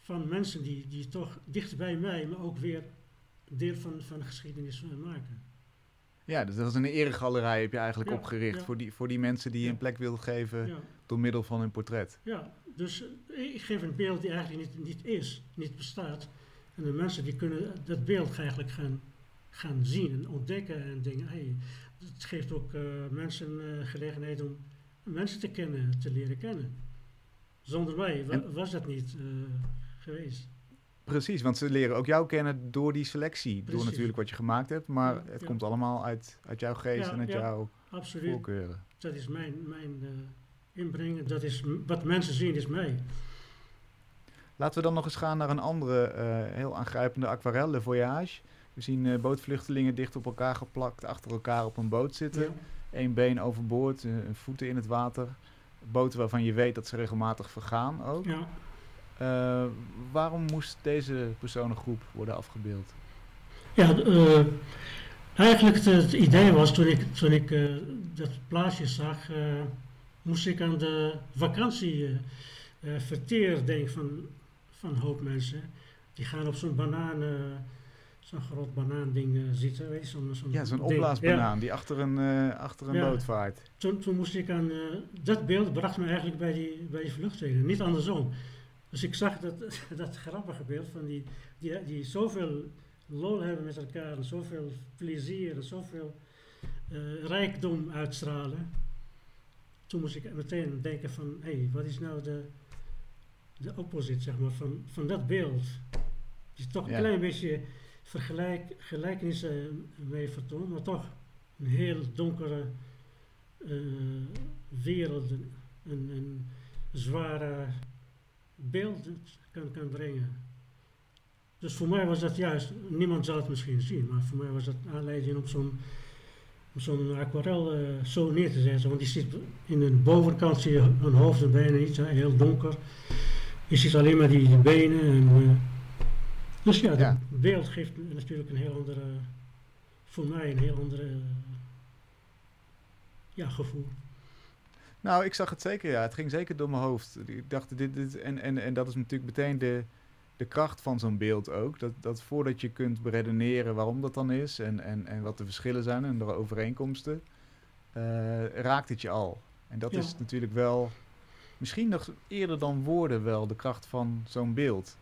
van mensen die, die toch dicht bij mij, maar ook weer deel van, van de geschiedenis maken. Ja, dus dat is een eregalerij heb je eigenlijk Ja, opgericht ja. voor, die, voor die mensen die je een plek wilden geven door middel van hun portret. ja. dus eh, ik geef een beeld die eigenlijk niet, niet is, niet bestaat. En de mensen die kunnen dat beeld eigenlijk gaan, gaan zien en ontdekken en denken, hey, het geeft ook eh, mensen eh, gelegenheid om mensen te kennen, te leren kennen. Zonder mij wa- was dat niet geweest. Precies, want ze leren ook jou kennen door die selectie. Door natuurlijk wat je gemaakt hebt, maar Ja, het ja. komt allemaal uit, uit jouw geest Ja, en uit jouw Absoluut. voorkeuren. Dat is mijn, mijn inbreng. Dat is wat mensen zien, is mij. Laten we dan nog eens gaan naar een andere eh, heel aangrijpende aquarelle voyage. We zien eh, bootvluchtelingen dicht op elkaar geplakt, achter elkaar op een boot zitten. Eén been overboord, voeten in het water. Boten waarvan je weet dat ze regelmatig vergaan ook. Ja. Eh, waarom moest deze personengroep worden afgebeeld? Ja, eh, eigenlijk het, het idee was toen ik, toen ik eh, dat plaatje zag, moest ik aan de vakantie eh, eh, verteer denken van, van een hoop mensen. Die gaan op zo'n banaan, zo'n groot banaanding zitten, weet je, zo'n zo'n Ja, zo'n opblaasbanaan die achter een, achter een Ja. boot vaart. Toen, toen moest ik aan, dat beeld bracht me eigenlijk bij die, bij die vluchtelingen, niet andersom. Dus ik zag dat, dat grappige beeld van die, die, die zoveel lol hebben met elkaar en zoveel plezier en zoveel eh, rijkdom uitstralen. Toen moest ik meteen denken van, hé, hey, wat is nou de, de opposite, zeg maar, van, van dat beeld? Die toch een Ja. klein beetje vergelijk, gelijkenissen mee vertoont, maar toch een heel donkere eh, wereld, een, een zware beeld kan, kan brengen. Dus voor mij was dat juist, niemand zal het misschien zien, maar voor mij was dat aanleiding om zo'n zo'n aquarel eh, zo neer te zetten. Want die zit in de bovenkant zie je een hoofd en benen niet, hè, heel donker. Je ziet alleen maar die, die benen. En, eh, dus ja, Ja. het beeld geeft natuurlijk een heel andere, voor mij een heel andere ja, gevoel. Nou, ik zag het zeker, ja. Het ging zeker door mijn hoofd. Ik dacht, dit, dit, en, en, en dat is natuurlijk meteen de, de kracht van zo'n beeld ook. Dat, dat voordat je kunt beredeneren waarom dat dan is en, en, en wat de verschillen zijn en de overeenkomsten, eh, raakt het je al. En dat Ja. is natuurlijk wel, misschien nog eerder dan woorden wel, de kracht van zo'n beeld.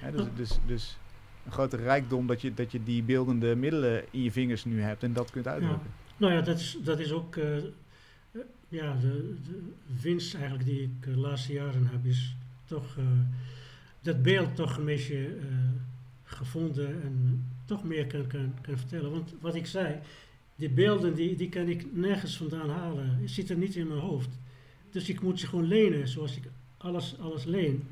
Hè, dus, dus, dus een grote rijkdom dat je, dat je die beeldende middelen in je vingers nu hebt en dat kunt uitdrukken. Nou ja, dat is, dat is ook eh, ja, de, de winst eigenlijk die ik de laatste jaren heb, is toch eh, dat beeld toch een beetje eh, gevonden en toch meer kan, kan, kan vertellen. Want wat ik zei, die beelden die, die kan ik nergens vandaan halen. Het zit er niet in mijn hoofd. Dus ik moet ze gewoon lenen, zoals ik alles, alles leen.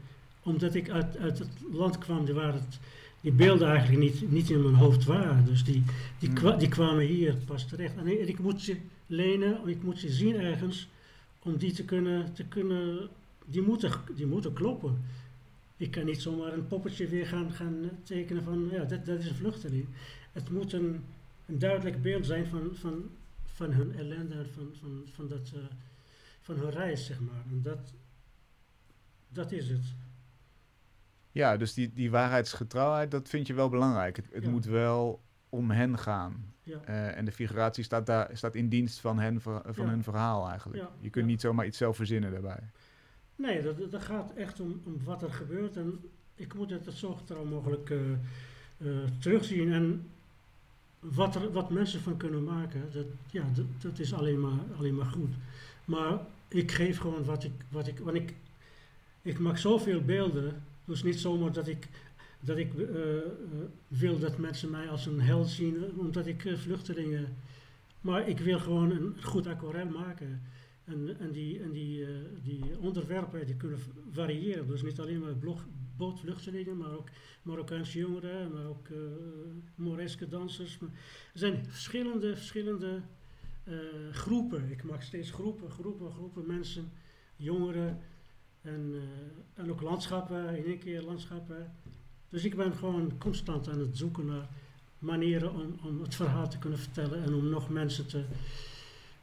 Omdat ik uit, uit het land kwam waar het, die beelden eigenlijk niet, niet in mijn hoofd waren. Dus die, die, Hmm. die kwamen hier pas terecht. En ik moet ze lenen, ik moet ze zien ergens, om die te kunnen, te kunnen die, moeten, die moeten kloppen. Ik kan niet zomaar een poppetje weer gaan, gaan tekenen van, ja, dat, dat is een vluchteling. Het moet een, een duidelijk beeld zijn van, van, van hun ellende en van, van, van, dat, eh, van hun reis, zeg maar. En dat, dat is het. Ja, dus die, die waarheidsgetrouwheid, dat vind je wel belangrijk. Het, het Ja. moet wel om hen gaan. Ja. Eh, en de figuratie staat, daar, staat in dienst van, hen, van Ja. hun verhaal eigenlijk. Ja, Je kunt niet zomaar iets zelf verzinnen daarbij. Nee, dat, dat gaat echt om, om wat er gebeurt. En ik moet het zo getrouw mogelijk eh, eh, terugzien. En wat, er, wat mensen van kunnen maken, dat, ja, dat, dat is alleen maar, alleen maar goed. Maar ik geef gewoon wat ik, wat ik, want ik, ik maak zoveel beelden, dus niet zomaar dat ik, dat ik uh, wil dat mensen mij als een held zien, omdat ik uh, vluchtelingen, maar ik wil gewoon een goed aquarel maken. En, en, die, en die, die onderwerpen die kunnen variëren. Dus niet alleen maar bootvluchtelingen, maar ook Marokkaanse jongeren, maar ook uh, dansers. Er zijn verschillende, verschillende groepen. Ik maak steeds groepen, groepen, groepen mensen, jongeren en, en ook landschappen, in één keer landschappen. Dus ik ben gewoon constant aan het zoeken naar manieren om, om het verhaal te kunnen vertellen en om nog mensen te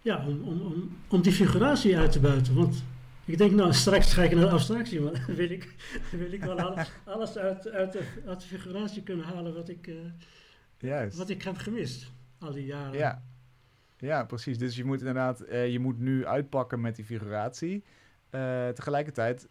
ja, om, om, om, om die figuratie uit te buiten. Want ik denk, nou, straks ga ik naar de abstractie, maar dan wil ik, wil ik wel alles, alles uit, uit, de, uit de figuratie kunnen halen wat ik, uh, Juist. wat ik heb gemist al die jaren. Ja, ja precies. Dus je moet inderdaad, uh, je moet nu uitpakken met die figuratie. Uh, tegelijkertijd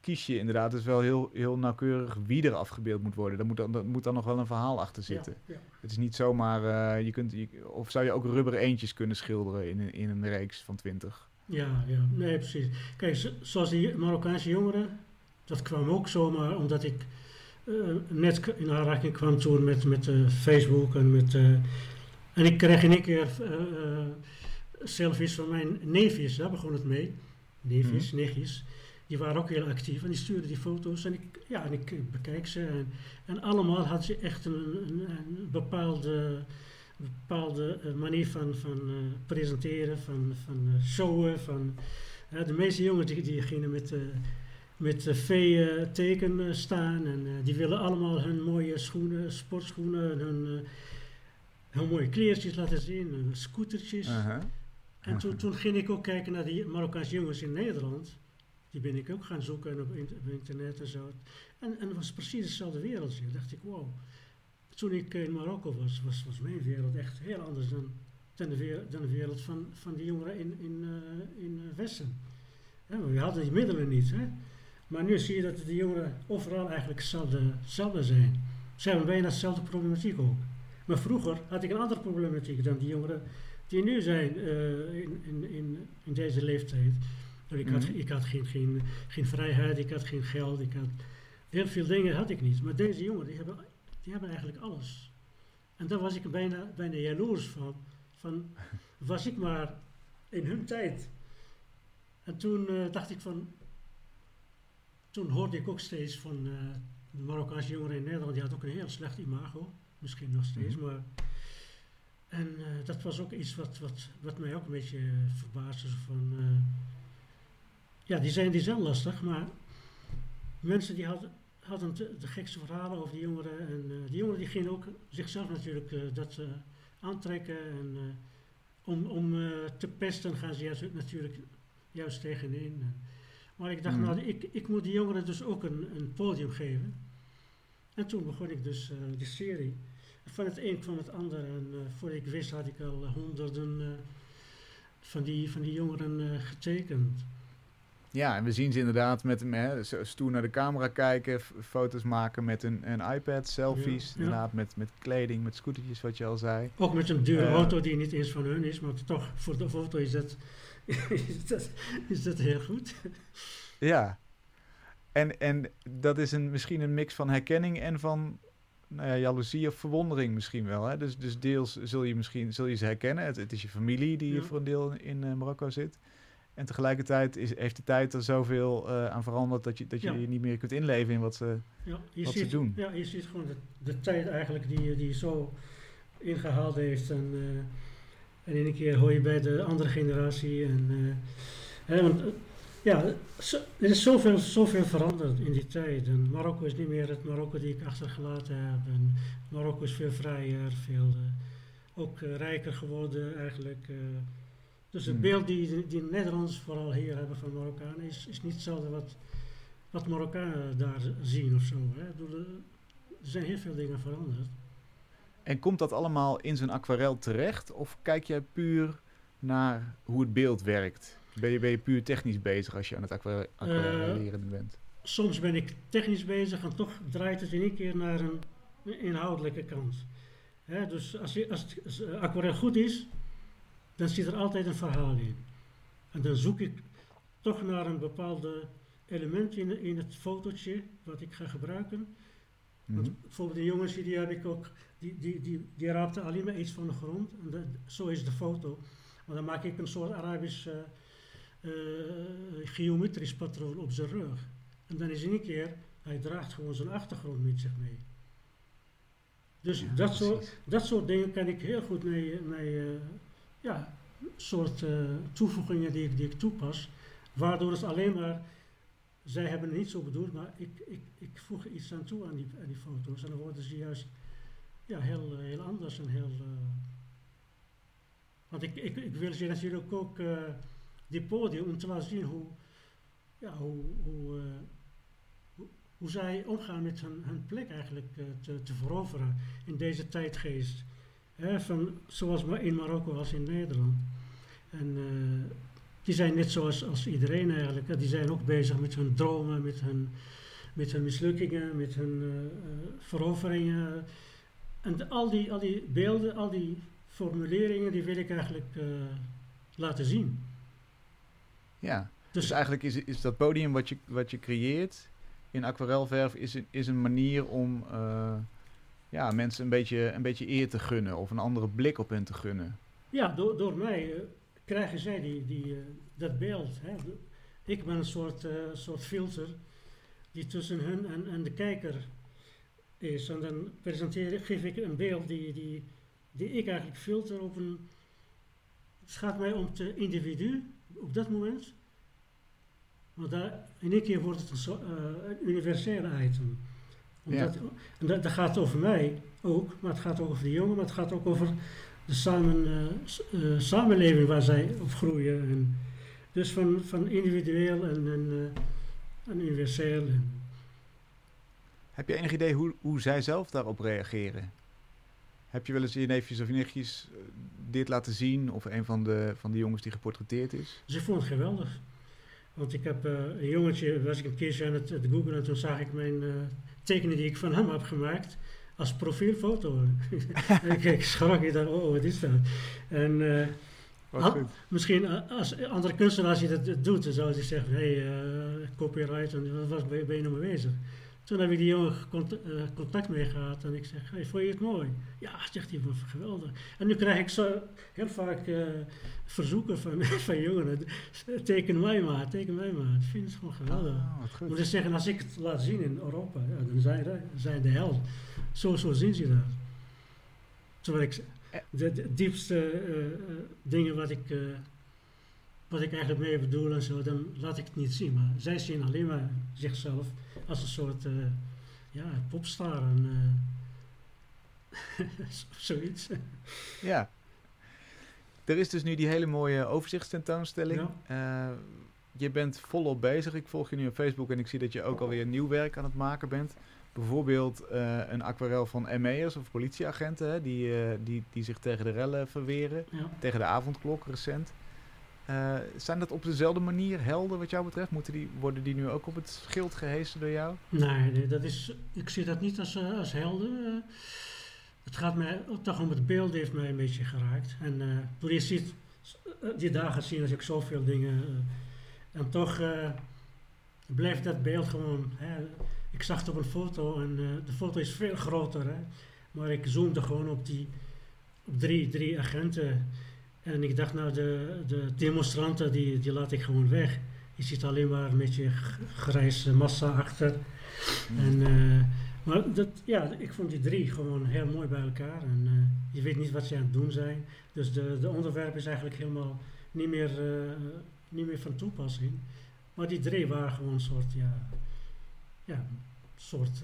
kies je inderdaad dus wel heel, heel nauwkeurig wie er afgebeeld moet worden. Daar moet dan, daar moet dan nog wel een verhaal achter zitten. Ja, ja. Het is niet zomaar, uh, je kunt, je, of zou je ook rubberen eentjes kunnen schilderen in, een, in een reeks van twintig? Ja, ja, nee, precies. Kijk, zoals die Marokkaanse jongeren, dat kwam ook zomaar omdat ik uh, net in aanraking kwam toen met, met uh, Facebook en met... en ik kreeg in één keer selfies van mijn neefjes, daar begon het mee. Neefjes, mm -hmm. nichtjes die waren ook heel actief en die stuurden die foto's en ik, ja, en ik bekijk ze. En, en allemaal hadden ze echt een, een, een bepaalde, bepaalde manier van, van uh, presenteren, van, van uh, showen. Van, uh, de meeste jongens die, die gingen met, met V-teken staan en die willen allemaal hun mooie schoenen, sportschoenen, hun, hun mooie kleertjes laten zien, hun scootertjes. -huh. En toen, toen ging ik ook kijken naar die Marokkaanse jongens in Nederland. Die ben ik ook gaan zoeken op, internet en zo. En, en het was precies hetzelfde wereldje. Dacht ik, wow. Toen ik in Marokko was, was, was mijn wereld echt heel anders dan, dan, de, wereld, dan de wereld van, van die jongeren in, in, uh, in Westen. Ja, we hadden die middelen niet. Hè? Maar nu zie je dat de jongeren overal eigenlijk hetzelfde, hetzelfde zijn. Ze hebben bijna dezelfde problematiek ook. Maar vroeger had ik een andere problematiek dan die jongeren die nu zijn uh, in, in, in, in deze leeftijd. Ik had, ik had geen, geen, geen vrijheid, ik had geen geld, ik had heel veel dingen had ik niet. Maar deze jongeren, die hebben, die hebben eigenlijk alles. En daar was ik bijna, bijna jaloers van. Van, was ik maar in hun tijd. En toen uh, dacht ik van, toen hoorde ik ook steeds van uh, de Marokkaanse jongeren in Nederland, die had ook een heel slecht imago. Misschien nog steeds, mm -hmm. maar... En uh, dat was ook iets wat, wat, wat mij ook een beetje verbaasde. Van, ja, die zijn, die zijn lastig, maar mensen die hadden, hadden de, de gekste verhalen over die jongeren. En uh, die jongeren die gingen ook zichzelf natuurlijk uh, dat uh, aantrekken. En om, om te pesten gaan ze juist, natuurlijk juist tegenin. maar ik dacht, mm. nou, ik, ik moet die jongeren dus ook een, een podium geven. En toen begon ik dus die serie. Van het een kwam het ander. En voor ik wist had ik al honderden van, die, van die jongeren getekend. Ja, en we zien ze inderdaad met hè, stoer naar de camera kijken, foto's maken met een, een iPad, selfies, ja, ja. inderdaad met, met kleding, met scootertjes, wat je al zei. Ook met een dure uh, auto die niet eens van hun is, maar toch voor de foto is dat, is dat, is dat heel goed. Ja, en, en dat is een, misschien een mix van herkenning en van nou ja, jaloezie of verwondering misschien wel. Hè? Dus, dus deels zul je misschien zul je ze herkennen. Het, het is je familie die ja. voor een deel in uh, Marokko zit. En tegelijkertijd is, heeft de tijd er zoveel uh, aan veranderd dat je, dat je ja. je niet meer kunt inleven in wat ze, ja, je wat ziet, ze doen. Ja, je ziet gewoon de, de tijd eigenlijk die, die zo ingehaald heeft. En, uh, en in een keer hoor je bij de andere generatie. En, uh, hè, want, ja, zo, er is zoveel, zoveel veranderd in die tijd. En Marokko is niet meer het Marokko die ik achtergelaten heb. En Marokko is veel vrijer, veel, ook rijker geworden eigenlijk. Dus het Hmm. beeld die, die Nederlanders vooral hier hebben van Marokkanen is, is niet hetzelfde wat, wat Marokkanen daar zien of zo. Hè. Bedoel, Er zijn heel veel dingen veranderd. En komt dat allemaal in zijn aquarel terecht? Of kijk jij puur naar hoe het beeld werkt? Ben je, ben je puur technisch bezig als je aan het aquare- aquarelleren bent? Soms ben ik technisch bezig en toch draait het in één keer naar een, inhoudelijke kant. Hè, dus als, je, als het eh, aquarel goed is, dan zit er altijd een verhaal in. En dan zoek ik toch naar een bepaalde element in, in het fotootje wat ik ga gebruiken. Want Mhm. bijvoorbeeld de jongens die heb ik ook, die, die, die, die raapten alleen maar iets van de grond. En dat, zo is de foto. Maar dan maak ik een soort Arabisch eh, geometrisch patroon op zijn rug. En dan is in een keer, hij draagt gewoon zijn achtergrond met zich mee. Dus Ja, dat, soort, dat soort dingen kan ik heel goed mee, mee eh, ja, soort eh, toevoegingen die, ik- toepas. Waardoor het alleen maar, zij hebben het niet zo bedoeld, maar ik, ik, ik voeg iets aan toe aan die, aan die foto's. En dan worden ze juist ja, heel, eh, heel anders en heel... eh, want ik, ik, ik wil ze natuurlijk ook eh, die podium om te laten zien hoe, ja, hoe, hoe, zij omgaan met hun, hun plek eigenlijk te, te veroveren in deze tijdgeest. Hè, van, zoals in Marokko als in Nederland. En eh, die zijn net zoals als iedereen eigenlijk. Die zijn ook bezig met hun dromen, met hun, met hun mislukkingen, met hun eh, eh, veroveringen. En de- al, die, al die beelden, al die formuleringen, die wil ik eigenlijk laten zien. Ja, Dus, dus eigenlijk is, is dat podium wat je, wat je creëert in aquarelverf is, een- is een manier om ja, mensen een beetje, een beetje eer te gunnen of een andere blik op hen te gunnen. ja, door, door mij eh, krijgen zij die, die, eh, dat beeld. Hè. Ik ben een soort, eh, soort filter die tussen hun en, en de kijker is. En dan presenteer geef ik een beeld die, die, die ik eigenlijk filter op een... Het gaat mij om het individu op dat moment. Want daar, in één keer wordt het een universele item. En dat, dat gaat over mij ook, maar het gaat ook over de jongen, maar het gaat ook over de samen, eh, eh, samenleving waar zij op groeien. En dus van, van individueel en, en, eh, en universeel. Heb je enig idee hoe, hoe zij zelf daarop reageren? Heb je wel eens je neefjes of je nichtjes dit laten zien? Of een van de, van de jongens die geportretteerd is? ik vond het geweldig. Want ik heb eh, een jongetje, was ik een keertje aan het, het googlen en toen zag ik mijn tekening die ik van hem heb gemaakt als profielfoto. en ik, schrok, ik dacht, oh, wat is dat? En eh, Wat goed. misschien eh, als andere kunstenaars die dat dat doet, dan zou hij zeggen, hé, hey, eh, copyright, en wat was, ben je- ben je nou mee bezig? Toen heb ik die jongen eh, contact mee gehad en ik zeg, hey, vond je het mooi? Ja, zegt hij, "Wat geweldig. En nu krijg ik zo heel vaak eh, verzoeken van, van jongeren, teken mij maar, teken mij maar. Ik vind het gewoon geweldig. Ah, Moet ik zeggen, als ik het laat zien in Europa, ja, dan zijn, zijn de held. Zo, zo zien ze dat. Terwijl ik de, de diepste eh, eh, dingen wat ik, eh, wat ik eigenlijk mee bedoel en zo, dan laat ik het niet zien. Maar zij zien alleen maar zichzelf als een soort uh, ja, popstar en uh, zoiets. Ja. Er is dus nu die hele mooie overzichtstentoonstelling. Ja. Uh, je bent volop bezig. Ik volg je nu op Facebook en ik zie dat je ook alweer nieuw werk aan het maken bent. Bijvoorbeeld een aquarel van ME'ers of politieagenten hè, die, die, die zich tegen de rellen verweren. Ja. Tegen de avondklok recent. Uh, zijn dat op dezelfde manier helden wat jou betreft? Moeten die, worden die nu ook op het schild gehesen door jou? Nee, dat is, ik zie dat niet als, uh, als helden. het gaat mij toch om het beeld heeft mij een beetje geraakt. En toen je ziet, die dagen zien als ik zoveel dingen. en toch blijft dat beeld gewoon. Hè, ik zag het op een foto en de foto is veel groter. Hè, maar ik zoomde gewoon op die op drie, drie agenten. En ik dacht, nou, de, de demonstranten, die, die laat ik gewoon weg. Je ziet alleen maar een beetje grijze massa achter. Mm. En, uh, maar dat, ja, ik vond die drie gewoon heel mooi bij elkaar. En uh, je weet niet wat ze aan het doen zijn. Dus de, de onderwerp is eigenlijk helemaal niet meer, uh, niet meer van toepassing. Maar die drie waren gewoon een soort, ja, ja soort,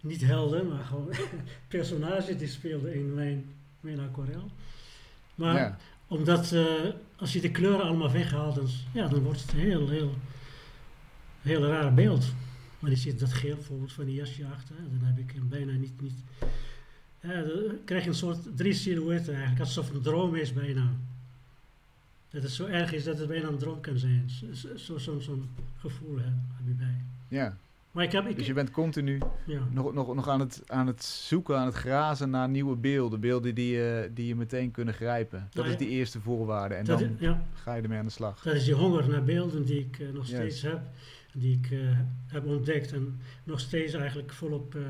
niet helden, maar gewoon personages die speelden in mijn, mijn aquarel. Maar ja. omdat uh, als je de kleuren allemaal weghaalt, dan, ja, dan wordt het een heel, heel, heel raar beeld. Maar je ziet dat geel bijvoorbeeld van die jasje achter, dan heb ik hem bijna niet, niet ja, dan krijg je een soort drie silhouetten eigenlijk, alsof het een droom is bijna. Dat het zo erg is dat het bijna een droom kan zijn. Zo'n zo, zo, zo gevoel heb, heb je bij. Ja. Maar ik heb, ik, Dus je bent continu ja. nog, nog, nog aan, het, aan het zoeken, aan het grazen naar nieuwe beelden. Beelden die, je die je meteen kunnen grijpen. Dat Nou is die eerste voorwaarde. En dan is, ja, ga je ermee aan de slag. dat is die honger naar beelden die ik eh, nog steeds heb. Die ik eh, heb ontdekt en nog steeds eigenlijk volop eh,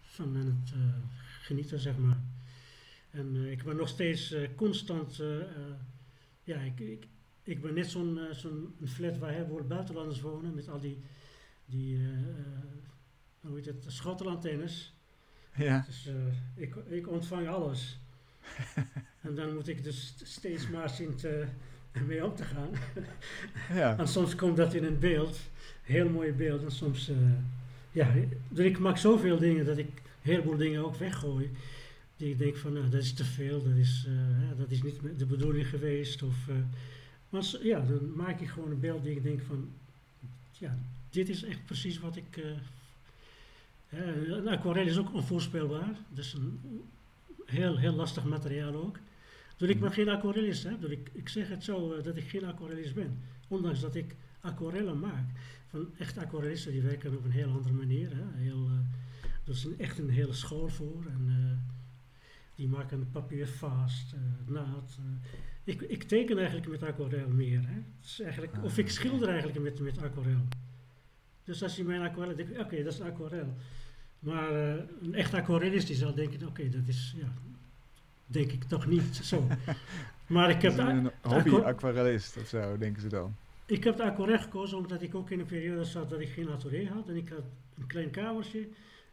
van aan het eh, genieten, zeg maar. En eh, ik ben nog steeds eh, constant, eh, eh, ja, ik, ik, ik ben net zo'n eh, zo'n flat waar heel veel buitenlanders wonen met al die, die eh, eh, hoe heet het, schotelantennes. Ja, Dus eh, ik, ik ontvang alles. en dan moet ik dus steeds maar zien te, mee om te gaan. ja. En soms komt dat in een beeld, heel mooi beeld. En soms, ja, dus ik maak zoveel dingen dat ik een heleboel dingen ook weggooi. Die ik denk van, nou, dat is te veel, dat is, dat is niet de bedoeling geweest. Of, eh, maar ja, dan maak ik gewoon een beeld die ik denk van, ja, dit is echt precies wat ik... eh eh, een aquarel is ook onvoorspelbaar. Dat is een heel, heel lastig materiaal ook. Dus ik ben geen aquarellist, hè. Dus ik, ik zeg het zo, eh, dat ik geen aquarellist ben. Ondanks dat ik aquarellen maak. Van echt aquarellisten die werken op een heel andere manier. Hè. Heel, eh, er is een, echt een hele school voor. En, eh, die maken papier vast, eh, naad. eh. Ik, ik teken eigenlijk met aquarel meer. Hè. Het is eigenlijk, Of ik schilder eigenlijk met, met aquarel. Dus als je mijn aquarel denkt, oké, dat is een aquarel. Maar eh, een echt aquarellist die zal denken, oké, dat is, ja, denk ik toch niet zo. maar ik heb, een aqua- hobby-aquarellist of zo, denken ze dan. ik heb de aquarel gekozen omdat ik ook in een periode zat dat ik geen atelier had. En ik had een klein kamertje.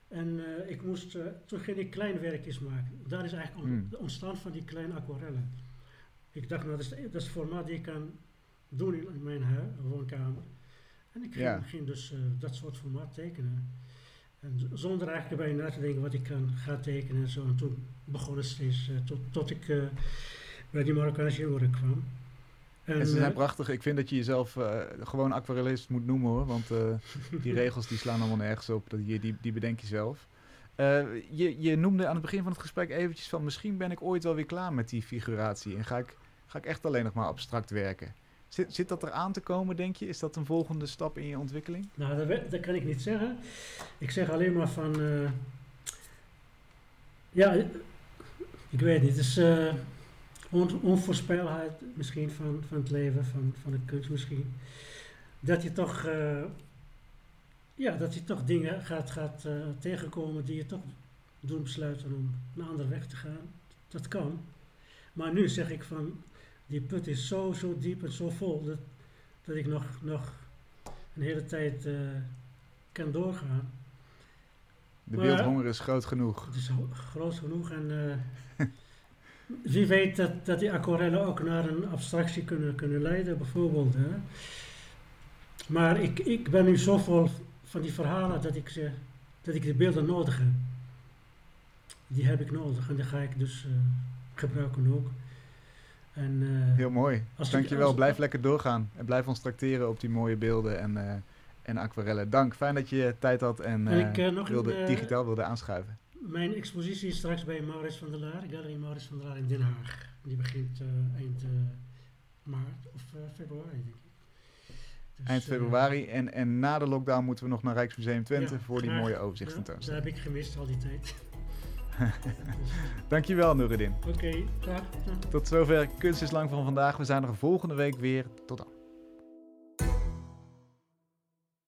En eh, ik moest, eh, toen ging ik klein werkjes maken. Daar is eigenlijk de ontstaan van die kleine aquarellen. Ik dacht, nou, dat is, dat is het formaat die ik kan doen in, mijn woonkamer. En ik ging, Ja. ging dus eh, dat soort formaat tekenen. En zonder eigenlijk erbij na te denken wat ik kan gaan tekenen en zo. En toen begon het steeds, eh, tot, tot ik eh, bij die Marokkaanse jongeren kwam. En ze zijn prachtig. Ik vind dat je jezelf gewoon aquarellist moet noemen hoor. Want die regels die slaan allemaal nergens op. Dat, die, die, die bedenk je zelf. Je, je noemde aan het begin van het gesprek eventjes van... misschien ben ik ooit wel weer klaar met die figuratie. En ga ik, ga ik echt alleen nog maar abstract werken. Zit, zit dat er aan te komen, denk je? Is dat een volgende stap in je ontwikkeling? Nou, dat, kan ik niet zeggen. Ik zeg alleen maar van. eh, ja, ik weet niet. Het is eh, on, onvoorspelbaarheid misschien van, van het leven, van, van de kunst misschien. Dat je toch. eh, ja, dat je toch dingen gaat, gaat tegenkomen die je toch doen besluiten om een andere weg te gaan. Dat kan. Maar nu zeg ik van. Die put is zo, zo diep en zo vol dat, dat ik nog, nog een hele tijd eh, kan doorgaan. De Maar- beeldhonger is groot genoeg. Het is groot genoeg en eh, wie weet dat, dat die aquarellen ook naar een abstractie kunnen, kunnen leiden, bijvoorbeeld. Hè. Maar ik, ik ben nu zo vol van die verhalen dat ik, ze, dat ik de beelden nodig heb. Die heb ik nodig en die ga ik dus eh, gebruiken ook. En, eh, Heel mooi. Als Dankjewel. als- Blijf lekker doorgaan. En blijf ons tracteren op die mooie beelden en, eh, en aquarellen. Dank. Fijn dat je tijd had en, En ik, eh, nog wilde, digitaal wilde aanschuiven. Mijn expositie is straks bij Maurits van der Laar, Galerie Maurits van der Laar in Den Haag. Die begint eind maart of februari, denk ik. Dus, Eind februari. En, en na de lockdown moeten we nog naar Rijksmuseum Twente Ja, voor die graag. mooie ja, dat heb ik gemist al die tijd. Dankjewel, Noureddin. Oké, graag. Ja. Tot zover Kunst is Lang van vandaag. We zijn er volgende week weer. Tot dan.